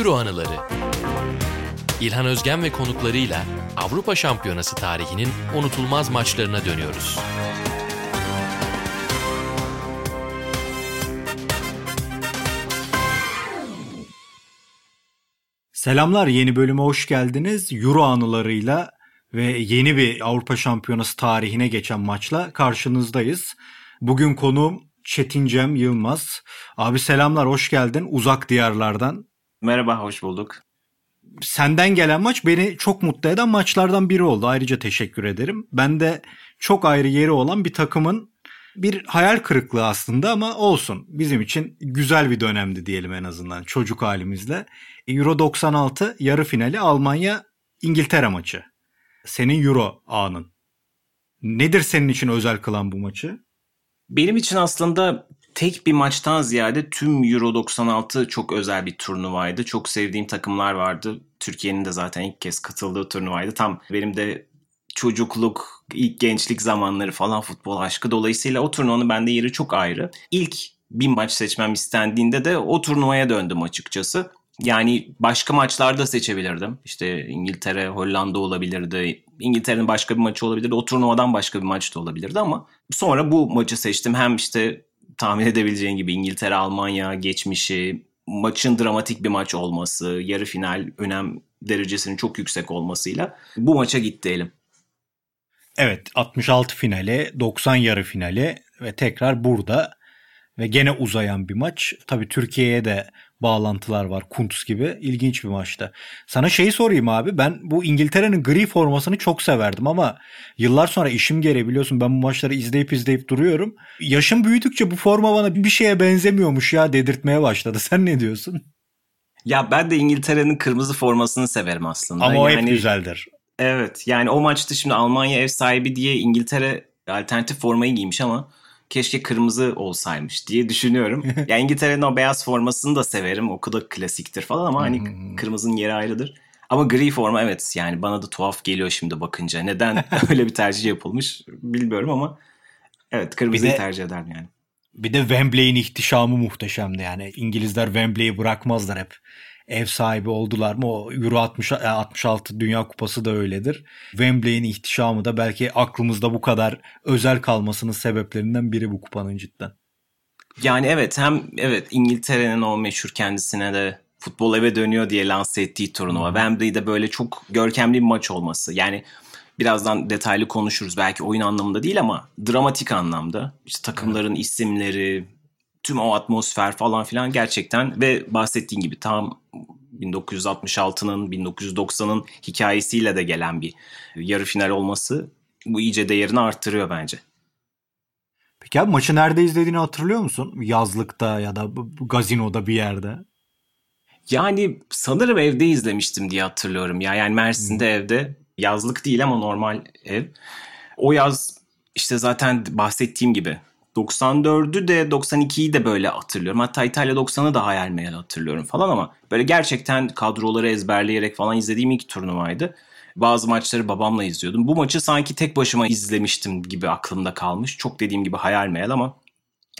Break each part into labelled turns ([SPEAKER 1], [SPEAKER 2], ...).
[SPEAKER 1] Euro anıları. İlhan Özgen ve konuklarıyla Avrupa Şampiyonası tarihinin unutulmaz maçlarına dönüyoruz.
[SPEAKER 2] Selamlar yeni bölüme hoş geldiniz. Euro anılarıyla ve yeni bir Avrupa Şampiyonası tarihine geçen maçla karşınızdayız. Bugün konuğum Çetin Cem Yılmaz. Abi selamlar hoş geldin uzak diyarlardan.
[SPEAKER 3] Merhaba hoş bulduk.
[SPEAKER 2] Senden gelen maç beni çok mutlu eden maçlardan biri oldu. Ayrıca teşekkür ederim. Ben de çok ayrı yeri olan bir takımın bir hayal kırıklığı aslında ama olsun. Bizim için güzel bir dönemdi diyelim en azından çocuk halimizle. Euro 96 yarı finali Almanya İngiltere maçı. Senin Euro anın. Nedir senin için özel kılan bu maçı?
[SPEAKER 3] Benim için aslında tek bir maçtan ziyade tüm Euro 96 çok özel bir turnuvaydı. Çok sevdiğim takımlar vardı. Türkiye'nin de zaten ilk kez katıldığı turnuvaydı. Tam benim de çocukluk, ilk gençlik zamanları falan futbol aşkı. Dolayısıyla o turnuvanın bende yeri çok ayrı. İlk bir maç seçmem istendiğinde de o turnuvaya döndüm açıkçası. Yani başka maçlarda seçebilirdim. İşte İngiltere, Hollanda olabilirdi. İngiltere'nin başka bir maçı olabilirdi. O turnuvadan başka bir maç da olabilirdi ama sonra bu maçı seçtim. Hem işte tahmin edebileceğin gibi İngiltere, Almanya geçmişi, maçın dramatik bir maç olması, yarı final önem derecesinin çok yüksek olmasıyla bu maça gitti elim.
[SPEAKER 2] Evet 66 finale 90 yarı finale ve tekrar burada ve gene uzayan bir maç. Tabii Türkiye'ye de bağlantılar var. Kuntz gibi ilginç bir maçta. Sana şeyi sorayım abi. Ben bu İngiltere'nin gri formasını çok severdim ama yıllar sonra işim gereği biliyorsun ben bu maçları izleyip izleyip duruyorum. Yaşım büyüdükçe bu forma bana bir şeye benzemiyormuş ya dedirtmeye başladı. Sen ne diyorsun?
[SPEAKER 3] Ya ben de İngiltere'nin kırmızı formasını severim aslında.
[SPEAKER 2] Ama o yani, hep güzeldir.
[SPEAKER 3] Evet yani o maçta şimdi Almanya ev sahibi diye İngiltere alternatif formayı giymiş ama keşke kırmızı olsaymış diye düşünüyorum. ya İngiltere'nin o beyaz formasını da severim. O kadar klasiktir falan ama hani kırmızının yeri ayrıdır. Ama gri forma evet yani bana da tuhaf geliyor şimdi bakınca. Neden öyle bir tercih yapılmış bilmiyorum ama evet kırmızıyı de, tercih ederim yani.
[SPEAKER 2] Bir de Wembley'in ihtişamı muhteşemdi yani. İngilizler Wembley'i bırakmazlar hep ev sahibi oldular mı? O Euro 60, 66 e, Dünya Kupası da öyledir. Wembley'in ihtişamı da belki aklımızda bu kadar özel kalmasının sebeplerinden biri bu kupanın cidden.
[SPEAKER 3] Yani evet hem evet İngiltere'nin o meşhur kendisine de futbol eve dönüyor diye lanse ettiği turnuva. Wembley'de böyle çok görkemli bir maç olması. Yani birazdan detaylı konuşuruz belki oyun anlamında değil ama dramatik anlamda. İşte takımların isimleri, tüm o atmosfer falan filan gerçekten ve bahsettiğin gibi tam 1966'nın 1990'ın hikayesiyle de gelen bir yarı final olması bu iyice değerini arttırıyor bence.
[SPEAKER 2] Peki abi maçı nerede izlediğini hatırlıyor musun? Yazlıkta ya da gazinoda bir yerde.
[SPEAKER 3] Yani sanırım evde izlemiştim diye hatırlıyorum ya. Yani Mersin'de hmm. evde yazlık değil ama normal ev. O yaz işte zaten bahsettiğim gibi 94'ü de 92'yi de böyle hatırlıyorum. Hatta İtalya 90'ı da hayal meyal hatırlıyorum falan ama böyle gerçekten kadroları ezberleyerek falan izlediğim ilk turnuvaydı. Bazı maçları babamla izliyordum. Bu maçı sanki tek başıma izlemiştim gibi aklımda kalmış. Çok dediğim gibi hayal meyal ama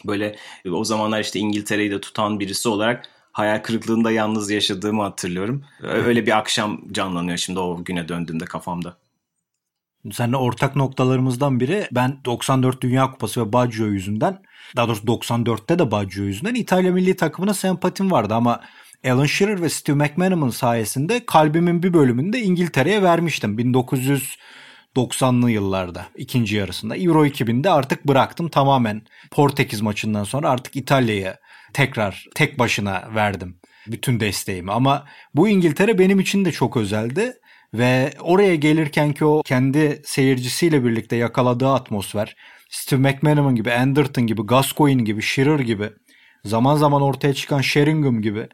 [SPEAKER 3] böyle o zamanlar işte İngiltere'yi de tutan birisi olarak hayal kırıklığında yalnız yaşadığımı hatırlıyorum. Öyle bir akşam canlanıyor şimdi o güne döndüğümde kafamda.
[SPEAKER 2] Seninle ortak noktalarımızdan biri ben 94 Dünya Kupası ve Baggio yüzünden daha doğrusu 94'te de Baggio yüzünden İtalya milli takımına sempatim vardı ama Alan Shearer ve Steve McManaman sayesinde kalbimin bir bölümünü de İngiltere'ye vermiştim. 1990'lı yıllarda ikinci yarısında. Euro 2000'de artık bıraktım tamamen Portekiz maçından sonra artık İtalya'ya tekrar tek başına verdim bütün desteğimi. Ama bu İngiltere benim için de çok özeldi. Ve oraya gelirken ki o kendi seyircisiyle birlikte yakaladığı atmosfer, Steve McManaman gibi, Anderton gibi, Gascoigne gibi, Shearer gibi, zaman zaman ortaya çıkan Sheringham gibi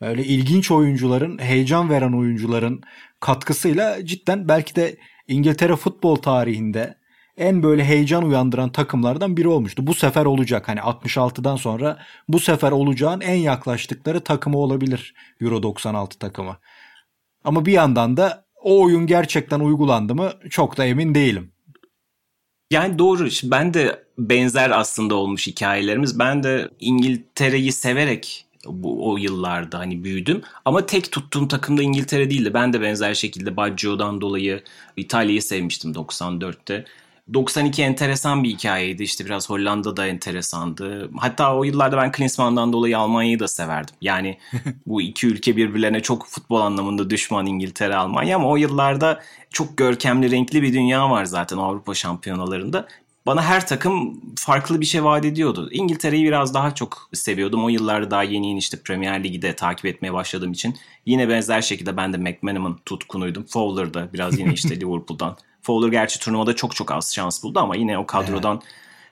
[SPEAKER 2] böyle ilginç oyuncuların, heyecan veren oyuncuların katkısıyla cidden belki de İngiltere futbol tarihinde en böyle heyecan uyandıran takımlardan biri olmuştu. Bu sefer olacak hani 66'dan sonra bu sefer olacağın en yaklaştıkları takımı olabilir Euro 96 takımı. Ama bir yandan da o oyun gerçekten uygulandı mı çok da emin değilim.
[SPEAKER 3] Yani doğru. Ben de benzer aslında olmuş hikayelerimiz. Ben de İngiltere'yi severek bu o yıllarda hani büyüdüm. Ama tek tuttuğum takım da İngiltere değildi. Ben de benzer şekilde Baggio'dan dolayı İtalya'yı sevmiştim 94'te. 92 enteresan bir hikayeydi. İşte biraz Hollanda da enteresandı. Hatta o yıllarda ben Klinsmann'dan dolayı Almanya'yı da severdim. Yani bu iki ülke birbirlerine çok futbol anlamında düşman İngiltere, Almanya ama o yıllarda çok görkemli, renkli bir dünya var zaten Avrupa şampiyonalarında. Bana her takım farklı bir şey vaat ediyordu. İngiltere'yi biraz daha çok seviyordum. O yıllarda daha yeni yeni işte Premier Ligi de takip etmeye başladığım için. Yine benzer şekilde ben de McManaman tutkunuydum. Fowler'da biraz yine işte Liverpool'dan Fowler gerçi turnuvada çok çok az şans buldu ama yine o kadrodan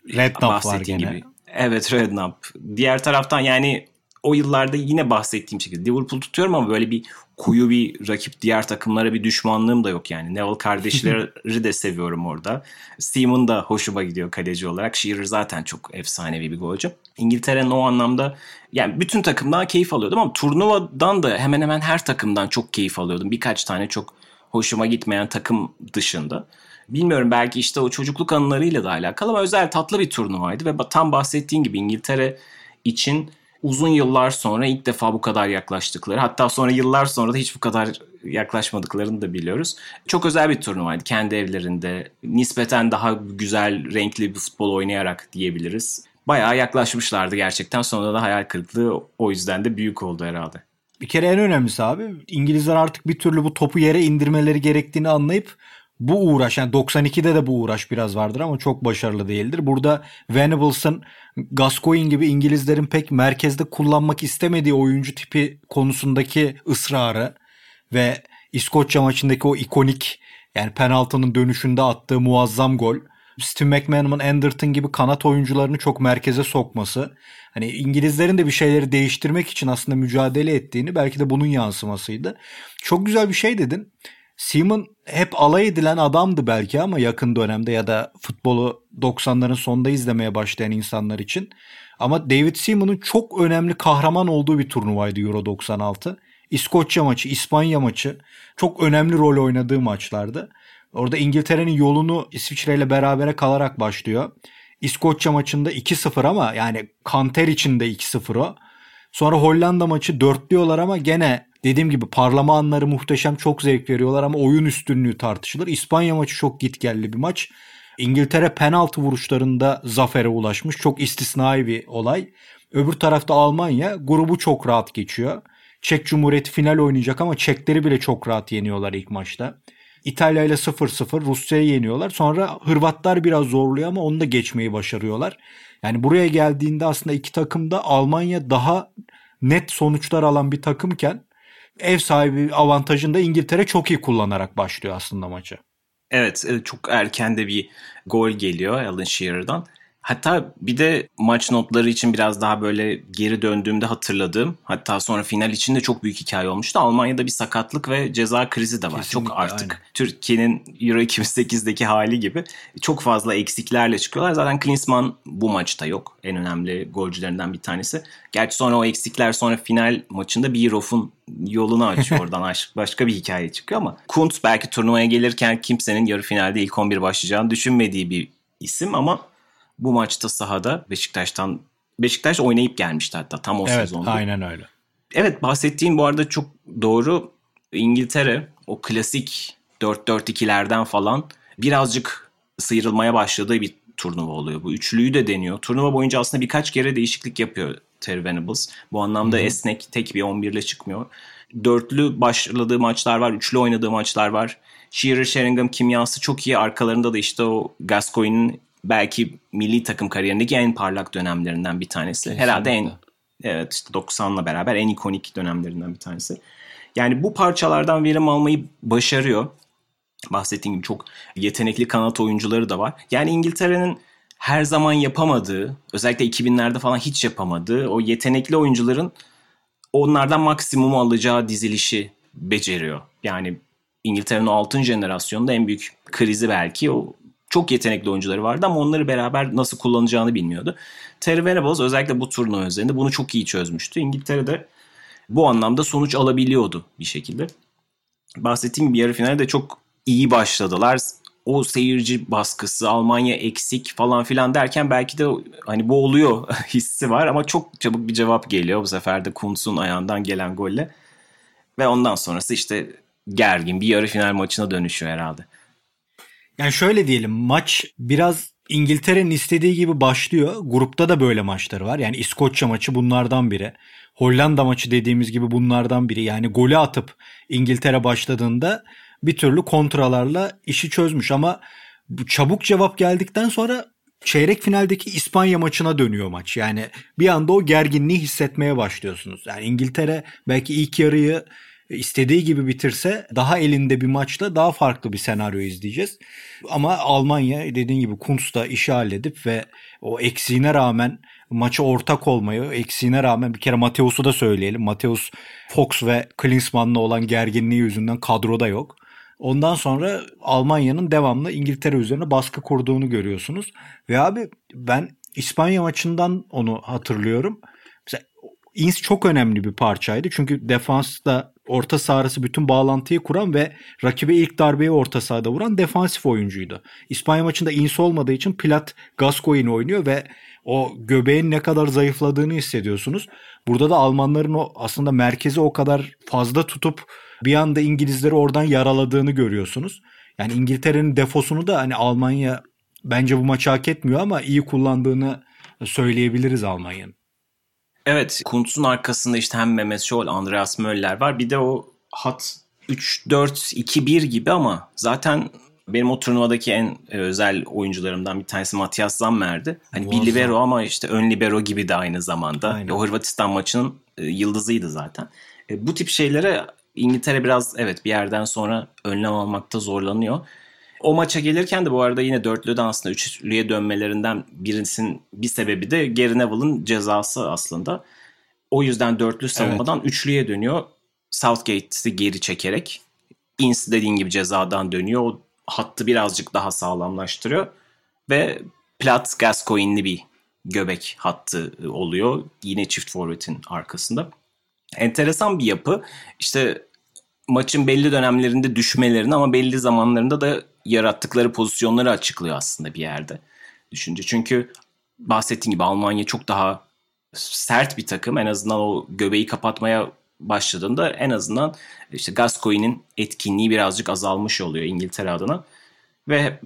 [SPEAKER 2] evet. Redknapp var gene. gibi.
[SPEAKER 3] Evet Redknapp. Diğer taraftan yani o yıllarda yine bahsettiğim şekilde Liverpool tutuyorum ama böyle bir koyu bir rakip diğer takımlara bir düşmanlığım da yok yani. Neville kardeşleri de seviyorum orada. Seaman da hoşuma gidiyor kaleci olarak. Shearer zaten çok efsanevi bir golcü. İngiltere'nin o anlamda yani bütün takımdan keyif alıyordum ama turnuvadan da hemen hemen her takımdan çok keyif alıyordum. Birkaç tane çok hoşuma gitmeyen takım dışında. Bilmiyorum belki işte o çocukluk anılarıyla da alakalı ama özel tatlı bir turnuvaydı ve tam bahsettiğin gibi İngiltere için uzun yıllar sonra ilk defa bu kadar yaklaştıkları hatta sonra yıllar sonra da hiç bu kadar yaklaşmadıklarını da biliyoruz. Çok özel bir turnuvaydı kendi evlerinde. Nispeten daha güzel, renkli bir futbol oynayarak diyebiliriz. Bayağı yaklaşmışlardı gerçekten. Sonra da hayal kırıklığı o yüzden de büyük oldu herhalde.
[SPEAKER 2] Bir kere en önemlisi abi İngilizler artık bir türlü bu topu yere indirmeleri gerektiğini anlayıp bu uğraş yani 92'de de bu uğraş biraz vardır ama çok başarılı değildir. Burada Venables'ın Gascoigne gibi İngilizlerin pek merkezde kullanmak istemediği oyuncu tipi konusundaki ısrarı ve İskoçya maçındaki o ikonik yani penaltının dönüşünde attığı muazzam gol. Steve McManaman, Anderton gibi kanat oyuncularını çok merkeze sokması hani İngilizlerin de bir şeyleri değiştirmek için aslında mücadele ettiğini belki de bunun yansımasıydı. Çok güzel bir şey dedin. Seaman hep alay edilen adamdı belki ama yakın dönemde ya da futbolu 90'ların sonunda izlemeye başlayan insanlar için. Ama David Seaman'ın çok önemli kahraman olduğu bir turnuvaydı Euro 96. İskoçya maçı, İspanya maçı çok önemli rol oynadığı maçlardı. Orada İngiltere'nin yolunu İsviçre ile berabere kalarak başlıyor. İskoçya maçında 2-0 ama yani Kanter için de 2-0 o. Sonra Hollanda maçı dörtlüyorlar ama gene dediğim gibi parlama anları muhteşem çok zevk veriyorlar ama oyun üstünlüğü tartışılır. İspanya maçı çok gitgelli bir maç. İngiltere penaltı vuruşlarında zafere ulaşmış. Çok istisnai bir olay. Öbür tarafta Almanya grubu çok rahat geçiyor. Çek Cumhuriyeti final oynayacak ama Çekleri bile çok rahat yeniyorlar ilk maçta. İtalya ile 0-0 Rusya'yı yeniyorlar. Sonra Hırvatlar biraz zorluyor ama onu da geçmeyi başarıyorlar. Yani buraya geldiğinde aslında iki takım da Almanya daha net sonuçlar alan bir takımken ev sahibi avantajını da İngiltere çok iyi kullanarak başlıyor aslında maçı.
[SPEAKER 3] Evet çok erken de bir gol geliyor Alan Shearer'dan. Hatta bir de maç notları için biraz daha böyle geri döndüğümde hatırladığım hatta sonra final için de çok büyük hikaye olmuştu. Almanya'da bir sakatlık ve ceza krizi de var. Kesinlikle, çok artık. Türkiye'nin Euro 2008'deki hali gibi çok fazla eksiklerle çıkıyorlar. Zaten Klinsmann bu maçta yok. En önemli golcülerinden bir tanesi. Gerçi sonra o eksikler sonra final maçında bir Bierhoff'un yolunu açıyor oradan başka bir hikaye çıkıyor ama Kuntz belki turnuvaya gelirken kimsenin yarı finalde ilk 11 başlayacağını düşünmediği bir isim ama bu maçta sahada Beşiktaş'tan Beşiktaş oynayıp gelmişti hatta tam o
[SPEAKER 2] evet,
[SPEAKER 3] sezonda.
[SPEAKER 2] aynen öyle.
[SPEAKER 3] Evet bahsettiğin bu arada çok doğru. İngiltere o klasik 4-4-2'lerden falan birazcık sıyrılmaya başladığı bir turnuva oluyor. Bu üçlüyü de deniyor. Turnuva boyunca aslında birkaç kere değişiklik yapıyor Terry Venables. Bu anlamda Hı-hı. esnek tek bir 11 ile çıkmıyor. Dörtlü başladığı maçlar var, üçlü oynadığı maçlar var. Shearer Sheringham kimyası çok iyi. Arkalarında da işte o Gascoigne'in belki milli takım kariyerindeki en parlak dönemlerinden bir tanesi. Kesinlikle. Herhalde en evet işte 90'la beraber en ikonik dönemlerinden bir tanesi. Yani bu parçalardan verim almayı başarıyor. Bahsettiğim gibi çok yetenekli kanat oyuncuları da var. Yani İngiltere'nin her zaman yapamadığı, özellikle 2000'lerde falan hiç yapamadığı o yetenekli oyuncuların onlardan maksimumu alacağı dizilişi beceriyor. Yani İngiltere'nin o altın jenerasyonunda en büyük krizi belki o çok yetenekli oyuncuları vardı ama onları beraber nasıl kullanacağını bilmiyordu. Terry Venables özellikle bu turnuva üzerinde bunu çok iyi çözmüştü. İngiltere'de bu anlamda sonuç alabiliyordu bir şekilde. Bahsettiğim gibi yarı finalde çok iyi başladılar. o seyirci baskısı, Almanya eksik falan filan derken belki de hani bu oluyor hissi var ama çok çabuk bir cevap geliyor bu sefer de Kuntz'un ayağından gelen golle. Ve ondan sonrası işte gergin bir yarı final maçına dönüşüyor herhalde.
[SPEAKER 2] Yani şöyle diyelim maç biraz İngiltere'nin istediği gibi başlıyor. Grupta da böyle maçları var. Yani İskoçya maçı bunlardan biri. Hollanda maçı dediğimiz gibi bunlardan biri. Yani golü atıp İngiltere başladığında bir türlü kontralarla işi çözmüş ama çabuk cevap geldikten sonra çeyrek finaldeki İspanya maçına dönüyor maç. Yani bir anda o gerginliği hissetmeye başlıyorsunuz. Yani İngiltere belki ilk yarıyı istediği gibi bitirse daha elinde bir maçla daha farklı bir senaryo izleyeceğiz. Ama Almanya dediğin gibi Kuntz'da işi halledip ve o eksiğine rağmen maça ortak olmayı, eksiğine rağmen bir kere Mateus'u da söyleyelim. Mateus Fox ve Klinsmann'la olan gerginliği yüzünden kadroda yok. Ondan sonra Almanya'nın devamlı İngiltere üzerine baskı kurduğunu görüyorsunuz. Ve abi ben İspanya maçından onu hatırlıyorum. Mesela Ins çok önemli bir parçaydı. Çünkü defansta orta sahası bütün bağlantıyı kuran ve rakibe ilk darbeyi orta sahada vuran defansif oyuncuydu. İspanya maçında Ins olmadığı için Plat Gascoigne oynuyor ve o göbeğin ne kadar zayıfladığını hissediyorsunuz. Burada da Almanların o aslında merkezi o kadar fazla tutup bir anda İngilizleri oradan yaraladığını görüyorsunuz. Yani İngiltere'nin defosunu da hani Almanya bence bu maçı hak etmiyor ama iyi kullandığını söyleyebiliriz Almanya'nın.
[SPEAKER 3] Evet, Kuntz'un arkasında işte hem Mehmet Scholl, Andreas Möller var. Bir de o hat 3-4-2-1 gibi ama zaten benim o turnuvadaki en e, özel oyuncularımdan bir tanesi Matias Zammer'di. Hani Muazzam. bir libero ama işte ön libero gibi de aynı zamanda. Aynen. O Hırvatistan maçının e, yıldızıydı zaten. E, bu tip şeylere İngiltere biraz evet bir yerden sonra önlem almakta zorlanıyor. O maça gelirken de bu arada yine dörtlüden aslında üçlüye dönmelerinden birisinin bir sebebi de Gary Neville'ın cezası aslında. O yüzden dörtlü savunmadan evet. üçlüye dönüyor. Southgate'i geri çekerek. Ince dediğin gibi cezadan dönüyor. O hattı birazcık daha sağlamlaştırıyor. Ve Plat Gascoigne'li bir göbek hattı oluyor. Yine çift forvetin arkasında. Enteresan bir yapı. İşte maçın belli dönemlerinde düşmelerini ama belli zamanlarında da yarattıkları pozisyonları açıklıyor aslında bir yerde düşünce. Çünkü bahsettiğim gibi Almanya çok daha sert bir takım. En azından o göbeği kapatmaya başladığında en azından işte Gascoigne'in etkinliği birazcık azalmış oluyor İngiltere adına. Ve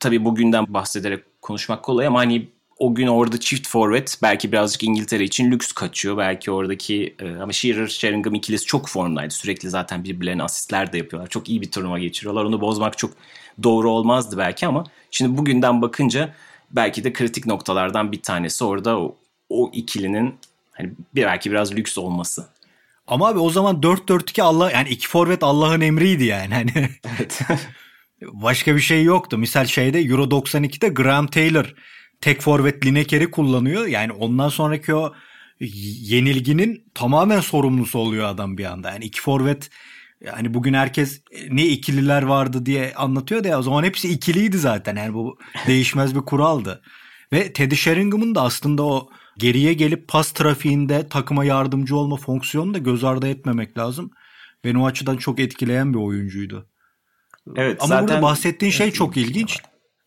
[SPEAKER 3] tabii bugünden bahsederek konuşmak kolay ama hani o gün orada çift forvet belki birazcık İngiltere için lüks kaçıyor. Belki oradaki e, ama Shearer Sheringham ikilisi çok formdaydı. Sürekli zaten birbirlerine asistler de yapıyorlar. Çok iyi bir turnuva geçiriyorlar. Onu bozmak çok doğru olmazdı belki ama şimdi bugünden bakınca belki de kritik noktalardan bir tanesi orada o, o ikilinin hani belki biraz lüks olması.
[SPEAKER 2] Ama abi o zaman 4-4-2 Allah yani iki forvet Allah'ın emriydi yani. Hani evet. başka bir şey yoktu. Misal şeyde Euro 92'de Graham Taylor tek forvet Lineker'i kullanıyor. Yani ondan sonraki o yenilginin tamamen sorumlusu oluyor adam bir anda. Yani iki forvet yani bugün herkes ne ikililer vardı diye anlatıyor da ya o zaman hepsi ikiliydi zaten. Yani bu değişmez bir kuraldı. Ve Teddy Sheringham'ın da aslında o geriye gelip pas trafiğinde takıma yardımcı olma fonksiyonunu da göz ardı etmemek lazım. Beni o açıdan çok etkileyen bir oyuncuydu. Evet, Ama zaten burada bahsettiğin şey çok ilginç.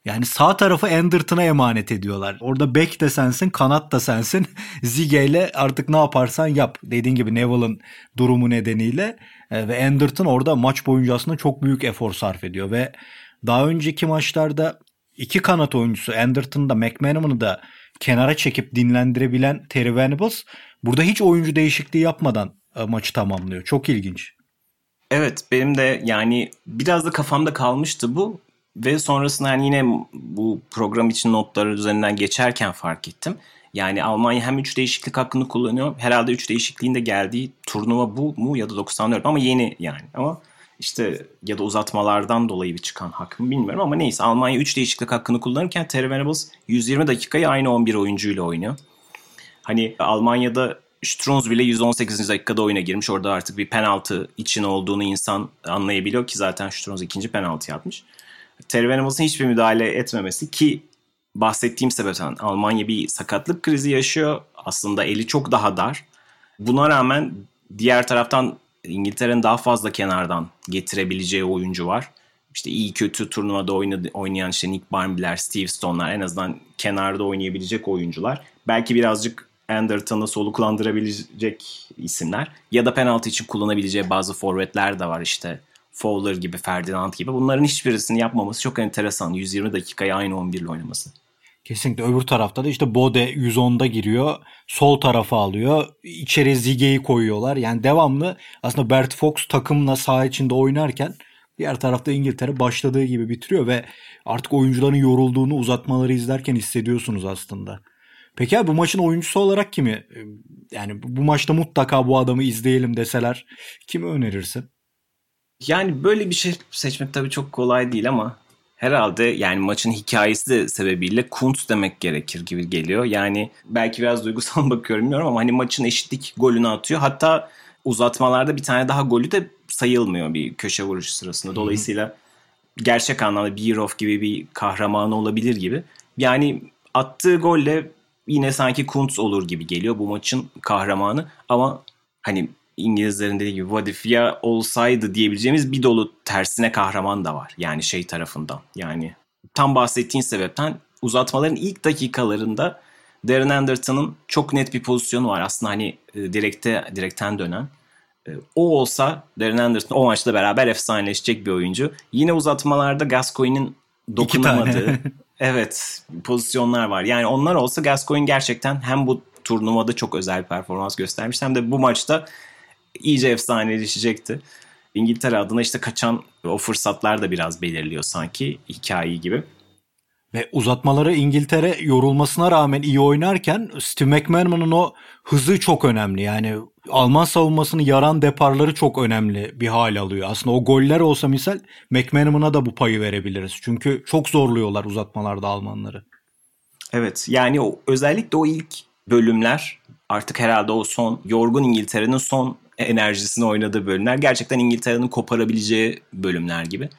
[SPEAKER 2] Yani sağ tarafı Anderton'a emanet ediyorlar. Orada bek de sensin, kanat da sensin. Zige ile artık ne yaparsan yap. Dediğin gibi Neville'ın durumu nedeniyle. E, ve Anderton orada maç boyunca aslında çok büyük efor sarf ediyor. Ve daha önceki maçlarda iki kanat oyuncusu Anderton'ı da McManaman'ı da kenara çekip dinlendirebilen Terry Venables burada hiç oyuncu değişikliği yapmadan e, maçı tamamlıyor. Çok ilginç.
[SPEAKER 3] Evet benim de yani biraz da kafamda kalmıştı bu. Ve sonrasında yani yine bu program için notları üzerinden geçerken fark ettim. Yani Almanya hem 3 değişiklik hakkını kullanıyor. Herhalde 3 değişikliğinde geldiği turnuva bu mu ya da 94 ama yeni yani. Ama işte ya da uzatmalardan dolayı bir çıkan hak mı bilmiyorum ama neyse Almanya 3 değişiklik hakkını kullanırken Terry Venables 120 dakikayı aynı 11 oyuncuyla oynuyor. Hani Almanya'da Strunz bile 118. dakikada oyuna girmiş. Orada artık bir penaltı için olduğunu insan anlayabiliyor ki zaten Strunz ikinci penaltı yapmış. Terry Venables'ın hiçbir müdahale etmemesi ki bahsettiğim sebepten Almanya bir sakatlık krizi yaşıyor. Aslında eli çok daha dar. Buna rağmen diğer taraftan İngiltere'nin daha fazla kenardan getirebileceği oyuncu var. işte iyi kötü turnuvada oynadı, oynayan işte Nick Barmbiler, Steve Stone'lar en azından kenarda oynayabilecek oyuncular. Belki birazcık Anderton'ı soluklandırabilecek isimler. Ya da penaltı için kullanabileceği bazı forvetler de var işte. Fowler gibi, Ferdinand gibi. Bunların hiçbirisini yapmaması çok enteresan. 120 dakikayı aynı 11 ile oynaması.
[SPEAKER 2] Kesinlikle öbür tarafta da işte Bode 110'da giriyor. Sol tarafa alıyor. İçeri Zige'yi koyuyorlar. Yani devamlı aslında Bert Fox takımla saha içinde oynarken diğer tarafta İngiltere başladığı gibi bitiriyor ve artık oyuncuların yorulduğunu uzatmaları izlerken hissediyorsunuz aslında. Peki abi bu maçın oyuncusu olarak kimi? Yani bu maçta mutlaka bu adamı izleyelim deseler kimi önerirsin?
[SPEAKER 3] Yani böyle bir şey seçmek tabii çok kolay değil ama herhalde yani maçın hikayesi de sebebiyle Kuntz demek gerekir gibi geliyor. Yani belki biraz duygusal bakıyorum bilmiyorum ama hani maçın eşitlik golünü atıyor. Hatta uzatmalarda bir tane daha golü de sayılmıyor bir köşe vuruşu sırasında. Dolayısıyla gerçek anlamda Birov gibi bir kahramanı olabilir gibi. Yani attığı golle yine sanki Kuntz olur gibi geliyor bu maçın kahramanı. Ama hani İngilizlerin dediği gibi what if ya olsaydı diyebileceğimiz bir dolu tersine kahraman da var. Yani şey tarafından. Yani tam bahsettiğin sebepten uzatmaların ilk dakikalarında Darren Anderton'ın çok net bir pozisyonu var. Aslında hani e, direkte direkten dönen. E, o olsa Darren Anderton o maçta beraber efsaneleşecek bir oyuncu. Yine uzatmalarda Gascoigne'in dokunamadığı evet pozisyonlar var. Yani onlar olsa Gascoigne gerçekten hem bu turnuvada çok özel bir performans göstermiş hem de bu maçta iyice efsaneleşecekti. İngiltere adına işte kaçan o fırsatlar da biraz belirliyor sanki hikayeyi gibi.
[SPEAKER 2] Ve uzatmaları İngiltere yorulmasına rağmen iyi oynarken Steve McManaman'ın o hızı çok önemli. Yani Alman savunmasını yaran deparları çok önemli bir hal alıyor. Aslında o goller olsa misal McManaman'a da bu payı verebiliriz. Çünkü çok zorluyorlar uzatmalarda Almanları.
[SPEAKER 3] Evet yani o, özellikle o ilk bölümler artık herhalde o son yorgun İngiltere'nin son enerjisini oynadığı bölümler gerçekten İngiltere'nin koparabileceği bölümler gibi.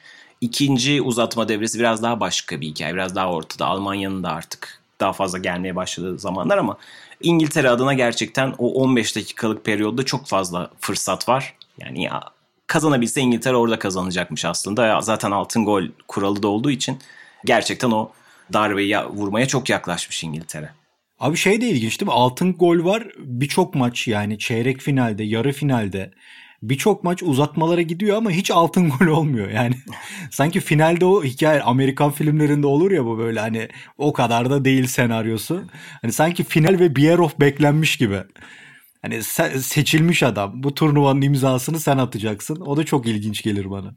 [SPEAKER 3] İkinci uzatma devresi biraz daha başka bir hikaye. Biraz daha ortada. Almanya'nın da artık daha fazla gelmeye başladığı zamanlar ama İngiltere adına gerçekten o 15 dakikalık periyotta çok fazla fırsat var. Yani ya kazanabilse İngiltere orada kazanacakmış aslında. Ya zaten altın gol kuralı da olduğu için gerçekten o darbeyi vurmaya çok yaklaşmış İngiltere.
[SPEAKER 2] Abi şey de ilginç değil mi? Altın gol var birçok maç yani çeyrek finalde, yarı finalde birçok maç uzatmalara gidiyor ama hiç altın gol olmuyor. Yani sanki finalde o hikaye Amerikan filmlerinde olur ya bu böyle hani o kadar da değil senaryosu. Hani sanki final ve Bierhoff beklenmiş gibi. Hani seçilmiş adam. Bu turnuvanın imzasını sen atacaksın. O da çok ilginç gelir bana.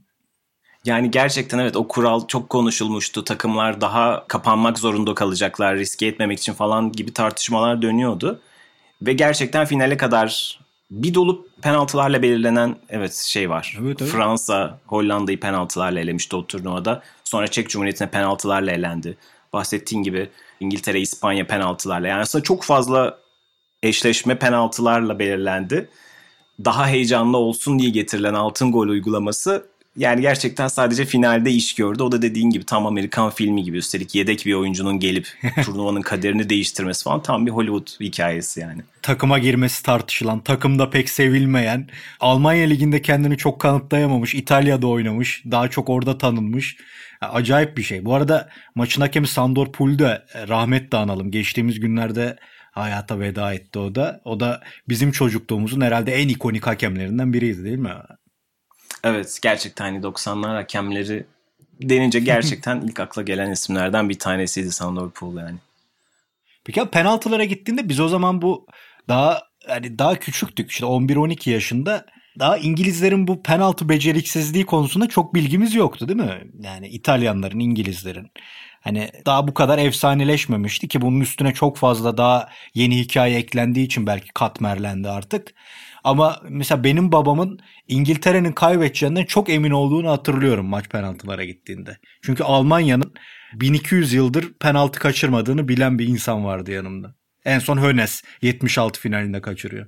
[SPEAKER 3] Yani gerçekten evet o kural çok konuşulmuştu. Takımlar daha kapanmak zorunda kalacaklar riske etmemek için falan gibi tartışmalar dönüyordu. Ve gerçekten finale kadar bir dolu penaltılarla belirlenen evet şey var. Evet, evet. Fransa Hollanda'yı penaltılarla elemişti o turnuvada. Sonra Çek Cumhuriyeti'ne penaltılarla elendi. Bahsettiğin gibi İngiltere, İspanya penaltılarla. Yani aslında çok fazla eşleşme penaltılarla belirlendi. Daha heyecanlı olsun diye getirilen altın gol uygulaması yani gerçekten sadece finalde iş gördü. O da dediğin gibi tam Amerikan filmi gibi. Üstelik yedek bir oyuncunun gelip turnuvanın kaderini değiştirmesi falan tam bir Hollywood hikayesi yani.
[SPEAKER 2] Takıma girmesi tartışılan, takımda pek sevilmeyen, Almanya liginde kendini çok kanıtlayamamış, İtalya'da oynamış, daha çok orada tanınmış. Acayip bir şey. Bu arada maçın hakemi Sandor Pul'de rahmet de analım. Geçtiğimiz günlerde hayata veda etti o da. O da bizim çocukluğumuzun herhalde en ikonik hakemlerinden biriydi değil mi?
[SPEAKER 3] Evet gerçekten hani 90'lar hakemleri denince gerçekten ilk akla gelen isimlerden bir tanesiydi Sandor Pool yani.
[SPEAKER 2] Peki abi penaltılara gittiğinde biz o zaman bu daha yani daha küçüktük işte 11-12 yaşında daha İngilizlerin bu penaltı beceriksizliği konusunda çok bilgimiz yoktu değil mi? Yani İtalyanların, İngilizlerin. Hani daha bu kadar efsaneleşmemişti ki bunun üstüne çok fazla daha yeni hikaye eklendiği için belki katmerlendi artık. Ama mesela benim babamın İngiltere'nin kaybedeceğinden çok emin olduğunu hatırlıyorum maç penaltılara gittiğinde. Çünkü Almanya'nın 1200 yıldır penaltı kaçırmadığını bilen bir insan vardı yanımda. En son Hönes 76 finalinde kaçırıyor.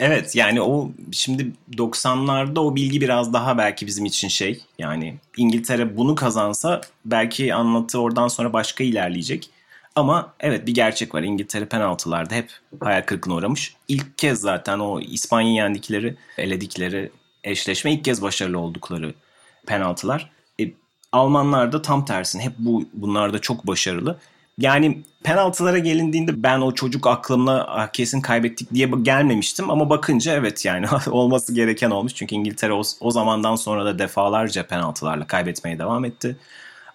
[SPEAKER 3] Evet yani o şimdi 90'larda o bilgi biraz daha belki bizim için şey. Yani İngiltere bunu kazansa belki anlatı oradan sonra başka ilerleyecek. Ama evet bir gerçek var. İngiltere penaltılarda hep hayal kırıklığına uğramış. İlk kez zaten o İspanya yendikleri, eledikleri eşleşme ilk kez başarılı oldukları penaltılar. Almanlar da tam tersine hep bu bunlarda çok başarılı. Yani penaltılara gelindiğinde ben o çocuk aklımla ah, kesin kaybettik diye gelmemiştim ama bakınca evet yani olması gereken olmuş. Çünkü İngiltere o, o zamandan sonra da defalarca penaltılarla kaybetmeye devam etti.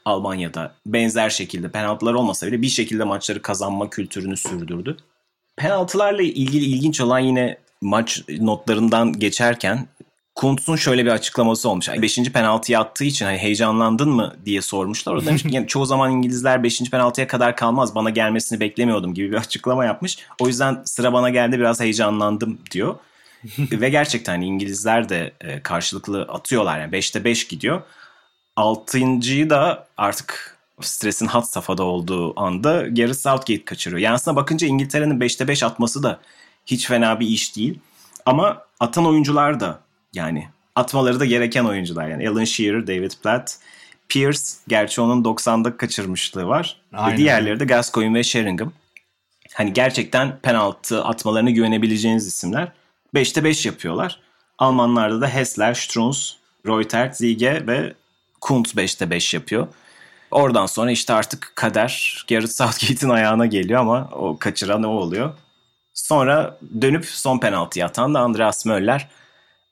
[SPEAKER 3] Almanya'da benzer şekilde penaltılar olmasa bile bir şekilde maçları kazanma kültürünü sürdürdü. Penaltılarla ilgili ilginç olan yine maç notlarından geçerken Kuntz'un şöyle bir açıklaması olmuş. Yani beşinci penaltıyı attığı için hani heyecanlandın mı diye sormuşlar. O demiş ki yani çoğu zaman İngilizler beşinci penaltıya kadar kalmaz. Bana gelmesini beklemiyordum gibi bir açıklama yapmış. O yüzden sıra bana geldi biraz heyecanlandım diyor. Ve gerçekten İngilizler de e, karşılıklı atıyorlar. Yani 5'te 5 gidiyor. Altıncıyı da artık stresin hat safhada olduğu anda Gareth Southgate kaçırıyor. Yani aslında bakınca İngiltere'nin 5'te 5 atması da hiç fena bir iş değil. Ama atan oyuncular da yani atmaları da gereken oyuncular. Yani Alan Shearer, David Platt, Pierce gerçi onun 90'da kaçırmışlığı var. Aynen. Ve diğerleri de Gascoigne ve Sheringham. Hani gerçekten penaltı atmalarına güvenebileceğiniz isimler. 5'te 5 yapıyorlar. Almanlarda da Hessler, Strunz, Reutert, Ziege ve Kunt 5'te 5 yapıyor. Oradan sonra işte artık kader Gareth Southgate'in ayağına geliyor ama o kaçıran o oluyor. Sonra dönüp son penaltıyı atan da Andreas Möller.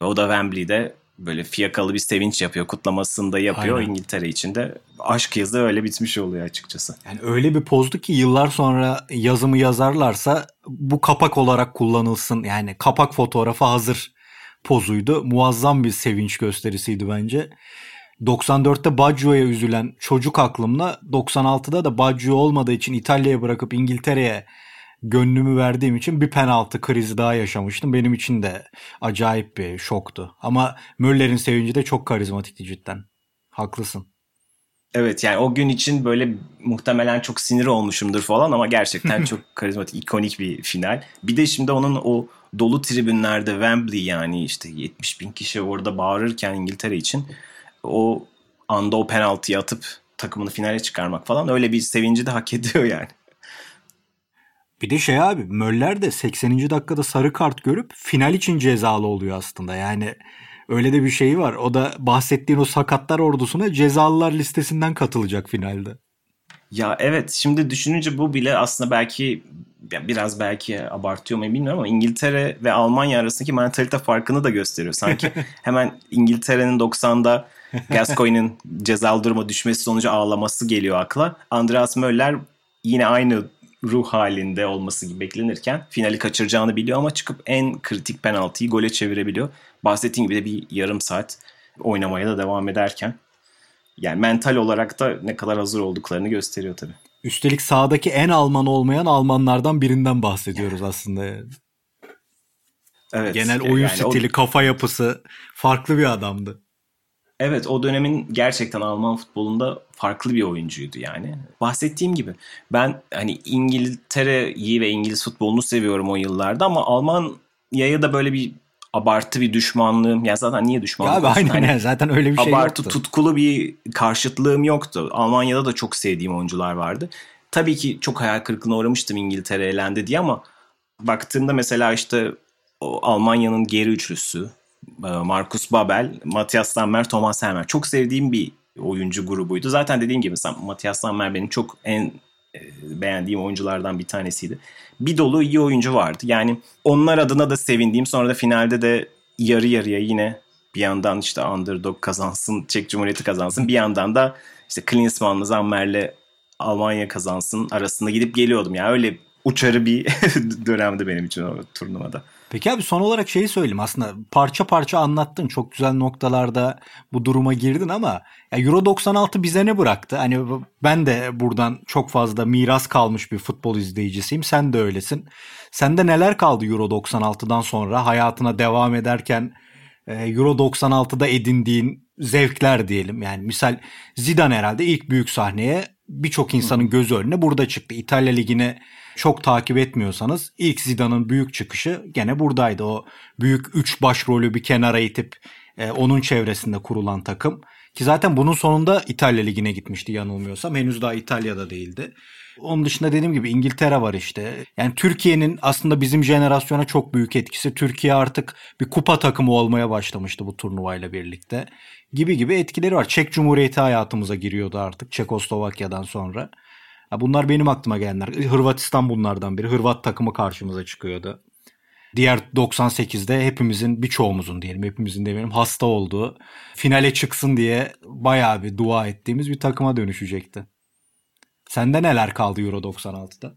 [SPEAKER 3] O da Wembley'de böyle fiyakalı bir sevinç yapıyor. Kutlamasını da yapıyor Aynen. İngiltere için de. Aşk yazı öyle bitmiş oluyor açıkçası.
[SPEAKER 2] Yani öyle bir pozdu ki yıllar sonra yazımı yazarlarsa bu kapak olarak kullanılsın. Yani kapak fotoğrafı hazır pozuydu. Muazzam bir sevinç gösterisiydi bence. 94'te Baggio'ya üzülen çocuk aklımla 96'da da Baggio olmadığı için İtalya'ya bırakıp İngiltere'ye gönlümü verdiğim için bir penaltı krizi daha yaşamıştım. Benim için de acayip bir şoktu. Ama Müller'in sevinci de çok karizmatikti cidden. Haklısın.
[SPEAKER 3] Evet yani o gün için böyle muhtemelen çok sinir olmuşumdur falan ama gerçekten çok karizmatik, ikonik bir final. Bir de şimdi onun o dolu tribünlerde Wembley yani işte 70 bin kişi orada bağırırken İngiltere için o anda o penaltıyı atıp takımını finale çıkarmak falan öyle bir sevinci de hak ediyor yani.
[SPEAKER 2] Bir de şey abi Möller de 80. dakikada sarı kart görüp final için cezalı oluyor aslında. Yani öyle de bir şey var. O da bahsettiğin o sakatlar ordusuna cezalılar listesinden katılacak finalde.
[SPEAKER 3] Ya evet şimdi düşününce bu bile aslında belki biraz belki abartıyor mu bilmiyorum ama İngiltere ve Almanya arasındaki mentalite farkını da gösteriyor. Sanki hemen İngiltere'nin 90'da Gascoigne'in cezalı duruma düşmesi sonucu ağlaması geliyor akla. Andreas Möller yine aynı ruh halinde olması gibi beklenirken finali kaçıracağını biliyor ama çıkıp en kritik penaltıyı gole çevirebiliyor. Bahsettiğim gibi de bir yarım saat oynamaya da devam ederken yani mental olarak da ne kadar hazır olduklarını gösteriyor tabii.
[SPEAKER 2] Üstelik sahadaki en Alman olmayan Almanlardan birinden bahsediyoruz aslında. Evet. Genel oyun yani stili, o... kafa yapısı farklı bir adamdı.
[SPEAKER 3] Evet o dönemin gerçekten Alman futbolunda farklı bir oyuncuydu yani. Bahsettiğim gibi ben hani İngiltere'yi ve İngiliz futbolunu seviyorum o yıllarda ama Almanya'ya da böyle bir abartı bir düşmanlığım. Ya zaten niye düşmanlık? Ya
[SPEAKER 2] abi aynen hani, zaten öyle bir şey
[SPEAKER 3] Abartı
[SPEAKER 2] yoktu.
[SPEAKER 3] tutkulu bir karşıtlığım yoktu. Almanya'da da çok sevdiğim oyuncular vardı. Tabii ki çok hayal kırıklığına uğramıştım İngiltere elendi diye ama baktığımda mesela işte Almanya'nın geri üçlüsü e, Markus Babel, Matthias Sammer, Thomas Helmer. Çok sevdiğim bir oyuncu grubuydu. Zaten dediğim gibi Matthias Sammer benim çok en e, beğendiğim oyunculardan bir tanesiydi. Bir dolu iyi oyuncu vardı. Yani onlar adına da sevindiğim sonra da finalde de yarı yarıya yine bir yandan işte underdog kazansın, Çek Cumhuriyeti kazansın. Bir yandan da işte Klinsmann'la Zammer'le Almanya kazansın arasında gidip geliyordum. Yani öyle uçarı bir dönemdi benim için o turnuvada.
[SPEAKER 2] Peki abi son olarak şeyi söyleyeyim aslında parça parça anlattın çok güzel noktalarda bu duruma girdin ama ya Euro 96 bize ne bıraktı? Hani ben de buradan çok fazla miras kalmış bir futbol izleyicisiyim sen de öylesin. Sende neler kaldı Euro 96'dan sonra hayatına devam ederken e, Euro 96'da edindiğin zevkler diyelim yani misal Zidane herhalde ilk büyük sahneye birçok insanın gözü önüne burada çıktı. İtalya Ligi'ne çok takip etmiyorsanız ilk Zidane'ın büyük çıkışı gene buradaydı. O büyük 3 başrolü bir kenara itip e, onun çevresinde kurulan takım. Ki zaten bunun sonunda İtalya Ligi'ne gitmişti yanılmıyorsam. Henüz daha İtalya'da değildi. Onun dışında dediğim gibi İngiltere var işte. Yani Türkiye'nin aslında bizim jenerasyona çok büyük etkisi. Türkiye artık bir kupa takımı olmaya başlamıştı bu turnuvayla birlikte. Gibi gibi etkileri var. Çek Cumhuriyeti hayatımıza giriyordu artık Çekoslovakya'dan sonra. Bunlar benim aklıma gelenler. Hırvatistan bunlardan biri. Hırvat takımı karşımıza çıkıyordu. Diğer 98'de hepimizin birçoğumuzun diyelim hepimizin demeyelim hasta olduğu finale çıksın diye bayağı bir dua ettiğimiz bir takıma dönüşecekti. Sende neler kaldı Euro 96'da?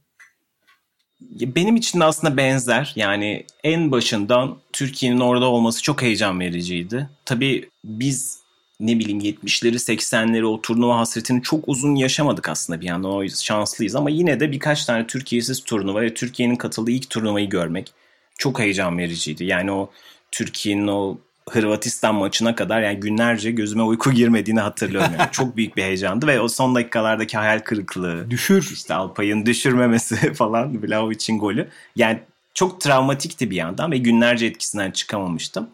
[SPEAKER 3] Benim için de aslında benzer. Yani en başından Türkiye'nin orada olması çok heyecan vericiydi. Tabii biz ne bileyim 70'leri 80'leri o turnuva hasretini çok uzun yaşamadık aslında bir yandan. O şanslıyız ama yine de birkaç tane Türkiye'siz turnuva ve Türkiye'nin katıldığı ilk turnuvayı görmek çok heyecan vericiydi. Yani o Türkiye'nin o Hırvatistan maçına kadar yani günlerce gözüme uyku girmediğini hatırlıyorum. Yani çok büyük bir heyecandı ve o son dakikalardaki hayal kırıklığı.
[SPEAKER 2] Düşür.
[SPEAKER 3] işte Alpay'ın düşürmemesi falan Vlahovic'in golü. Yani çok travmatikti bir yandan ve günlerce etkisinden çıkamamıştım.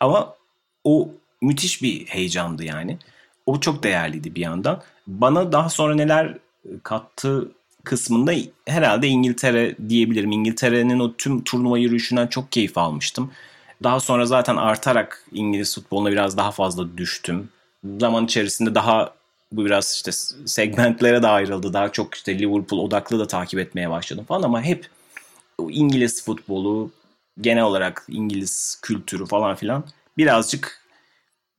[SPEAKER 3] Ama o müthiş bir heyecandı yani. O çok değerliydi bir yandan. Bana daha sonra neler kattı kısmında herhalde İngiltere diyebilirim. İngiltere'nin o tüm turnuva yürüyüşünden çok keyif almıştım. Daha sonra zaten artarak İngiliz futboluna biraz daha fazla düştüm. Zaman içerisinde daha bu biraz işte segmentlere de ayrıldı. Daha çok işte Liverpool odaklı da takip etmeye başladım falan ama hep İngiliz futbolu, genel olarak İngiliz kültürü falan filan birazcık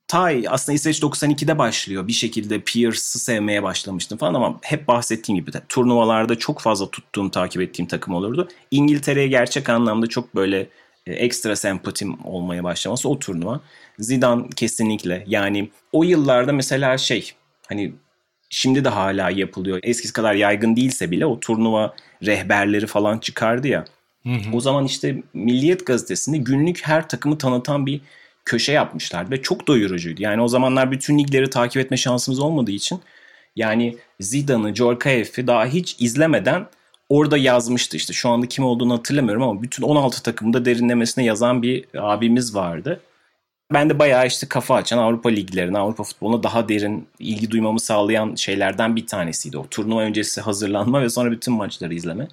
[SPEAKER 3] ta aslında İsveç 92'de başlıyor. Bir şekilde Pierce'ı sevmeye başlamıştım falan ama hep bahsettiğim gibi de turnuvalarda çok fazla tuttuğum, takip ettiğim takım olurdu. İngiltere'ye gerçek anlamda çok böyle ekstra sempatim olmaya başlaması o turnuva. Zidane kesinlikle yani o yıllarda mesela şey hani şimdi de hala yapılıyor. Eskisi kadar yaygın değilse bile o turnuva rehberleri falan çıkardı ya. Hı hı. O zaman işte Milliyet gazetesinde günlük her takımı tanıtan bir köşe yapmışlardı ve çok doyurucuydu. Yani o zamanlar bütün ligleri takip etme şansımız olmadığı için yani Zidane'ı, Djorkaeff'i daha hiç izlemeden orada yazmıştı işte. Şu anda kim olduğunu hatırlamıyorum ama bütün 16 takımda derinlemesine yazan bir abimiz vardı. Ben de bayağı işte kafa açan Avrupa liglerine, Avrupa futboluna daha derin ilgi duymamı sağlayan şeylerden bir tanesiydi o. Turnuva öncesi hazırlanma ve sonra bütün maçları izleme.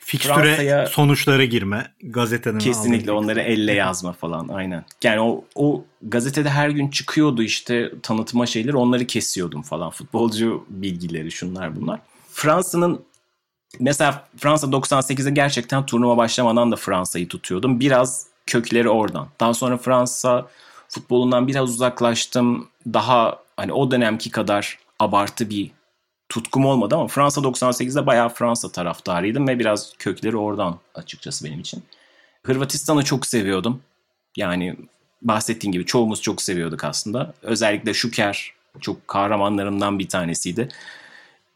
[SPEAKER 2] Fikstüre sonuçlara girme, gazeteden
[SPEAKER 3] Kesinlikle onları elle yazma falan aynen. Yani o, o gazetede her gün çıkıyordu işte tanıtma şeyler onları kesiyordum falan. Futbolcu bilgileri şunlar bunlar. Fransa'nın mesela Fransa 98'de gerçekten turnuva başlamadan da Fransa'yı tutuyordum. Biraz kökleri oradan. Daha sonra Fransa futbolundan biraz uzaklaştım. Daha hani o dönemki kadar abartı bir tutkum olmadı ama Fransa 98'de bayağı Fransa taraftarıydım ve biraz kökleri oradan açıkçası benim için. Hırvatistan'ı çok seviyordum. Yani bahsettiğim gibi çoğumuz çok seviyorduk aslında. Özellikle Şuker çok kahramanlarımdan bir tanesiydi.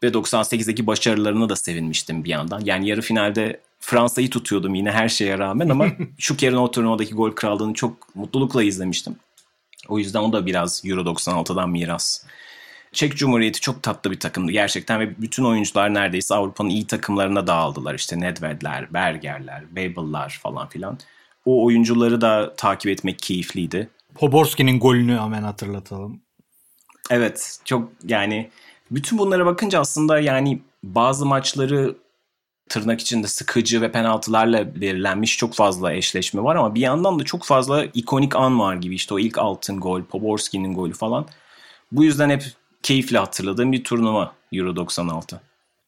[SPEAKER 3] Ve 98'deki başarılarına da sevinmiştim bir yandan. Yani yarı finalde Fransa'yı tutuyordum yine her şeye rağmen ama Şuker'in o turnuvadaki gol krallığını çok mutlulukla izlemiştim. O yüzden o da biraz Euro 96'dan miras. Çek Cumhuriyeti çok tatlı bir takımdı gerçekten ve bütün oyuncular neredeyse Avrupa'nın iyi takımlarına dağıldılar. İşte Nedvedler, Bergerler, Babel'lar falan filan. O oyuncuları da takip etmek keyifliydi.
[SPEAKER 2] Poborski'nin golünü hemen hatırlatalım.
[SPEAKER 3] Evet çok yani bütün bunlara bakınca aslında yani bazı maçları tırnak içinde sıkıcı ve penaltılarla belirlenmiş çok fazla eşleşme var ama bir yandan da çok fazla ikonik an var gibi işte o ilk altın gol, Poborski'nin golü falan. Bu yüzden hep keyifle hatırladığım bir turnuva Euro 96.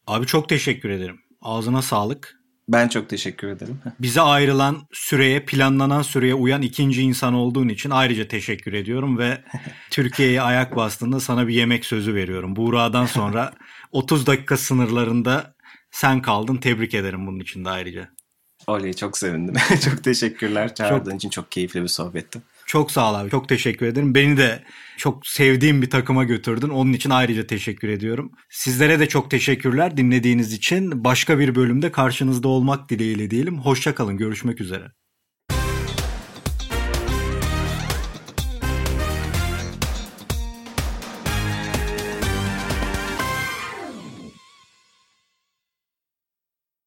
[SPEAKER 2] Abi çok teşekkür ederim. Ağzına sağlık.
[SPEAKER 3] Ben çok teşekkür ederim.
[SPEAKER 2] Bize ayrılan süreye, planlanan süreye uyan ikinci insan olduğun için ayrıca teşekkür ediyorum ve Türkiye'ye ayak bastığında sana bir yemek sözü veriyorum. Buğra'dan sonra 30 dakika sınırlarında sen kaldın. Tebrik ederim bunun için de ayrıca.
[SPEAKER 3] Oley çok sevindim. çok teşekkürler. Çağırdığın çok, için çok keyifli bir sohbetti.
[SPEAKER 2] Çok sağ ol abi. Çok teşekkür ederim. Beni de çok sevdiğim bir takıma götürdün. Onun için ayrıca teşekkür ediyorum. Sizlere de çok teşekkürler dinlediğiniz için. Başka bir bölümde karşınızda olmak dileğiyle diyelim. Hoşçakalın. Görüşmek üzere.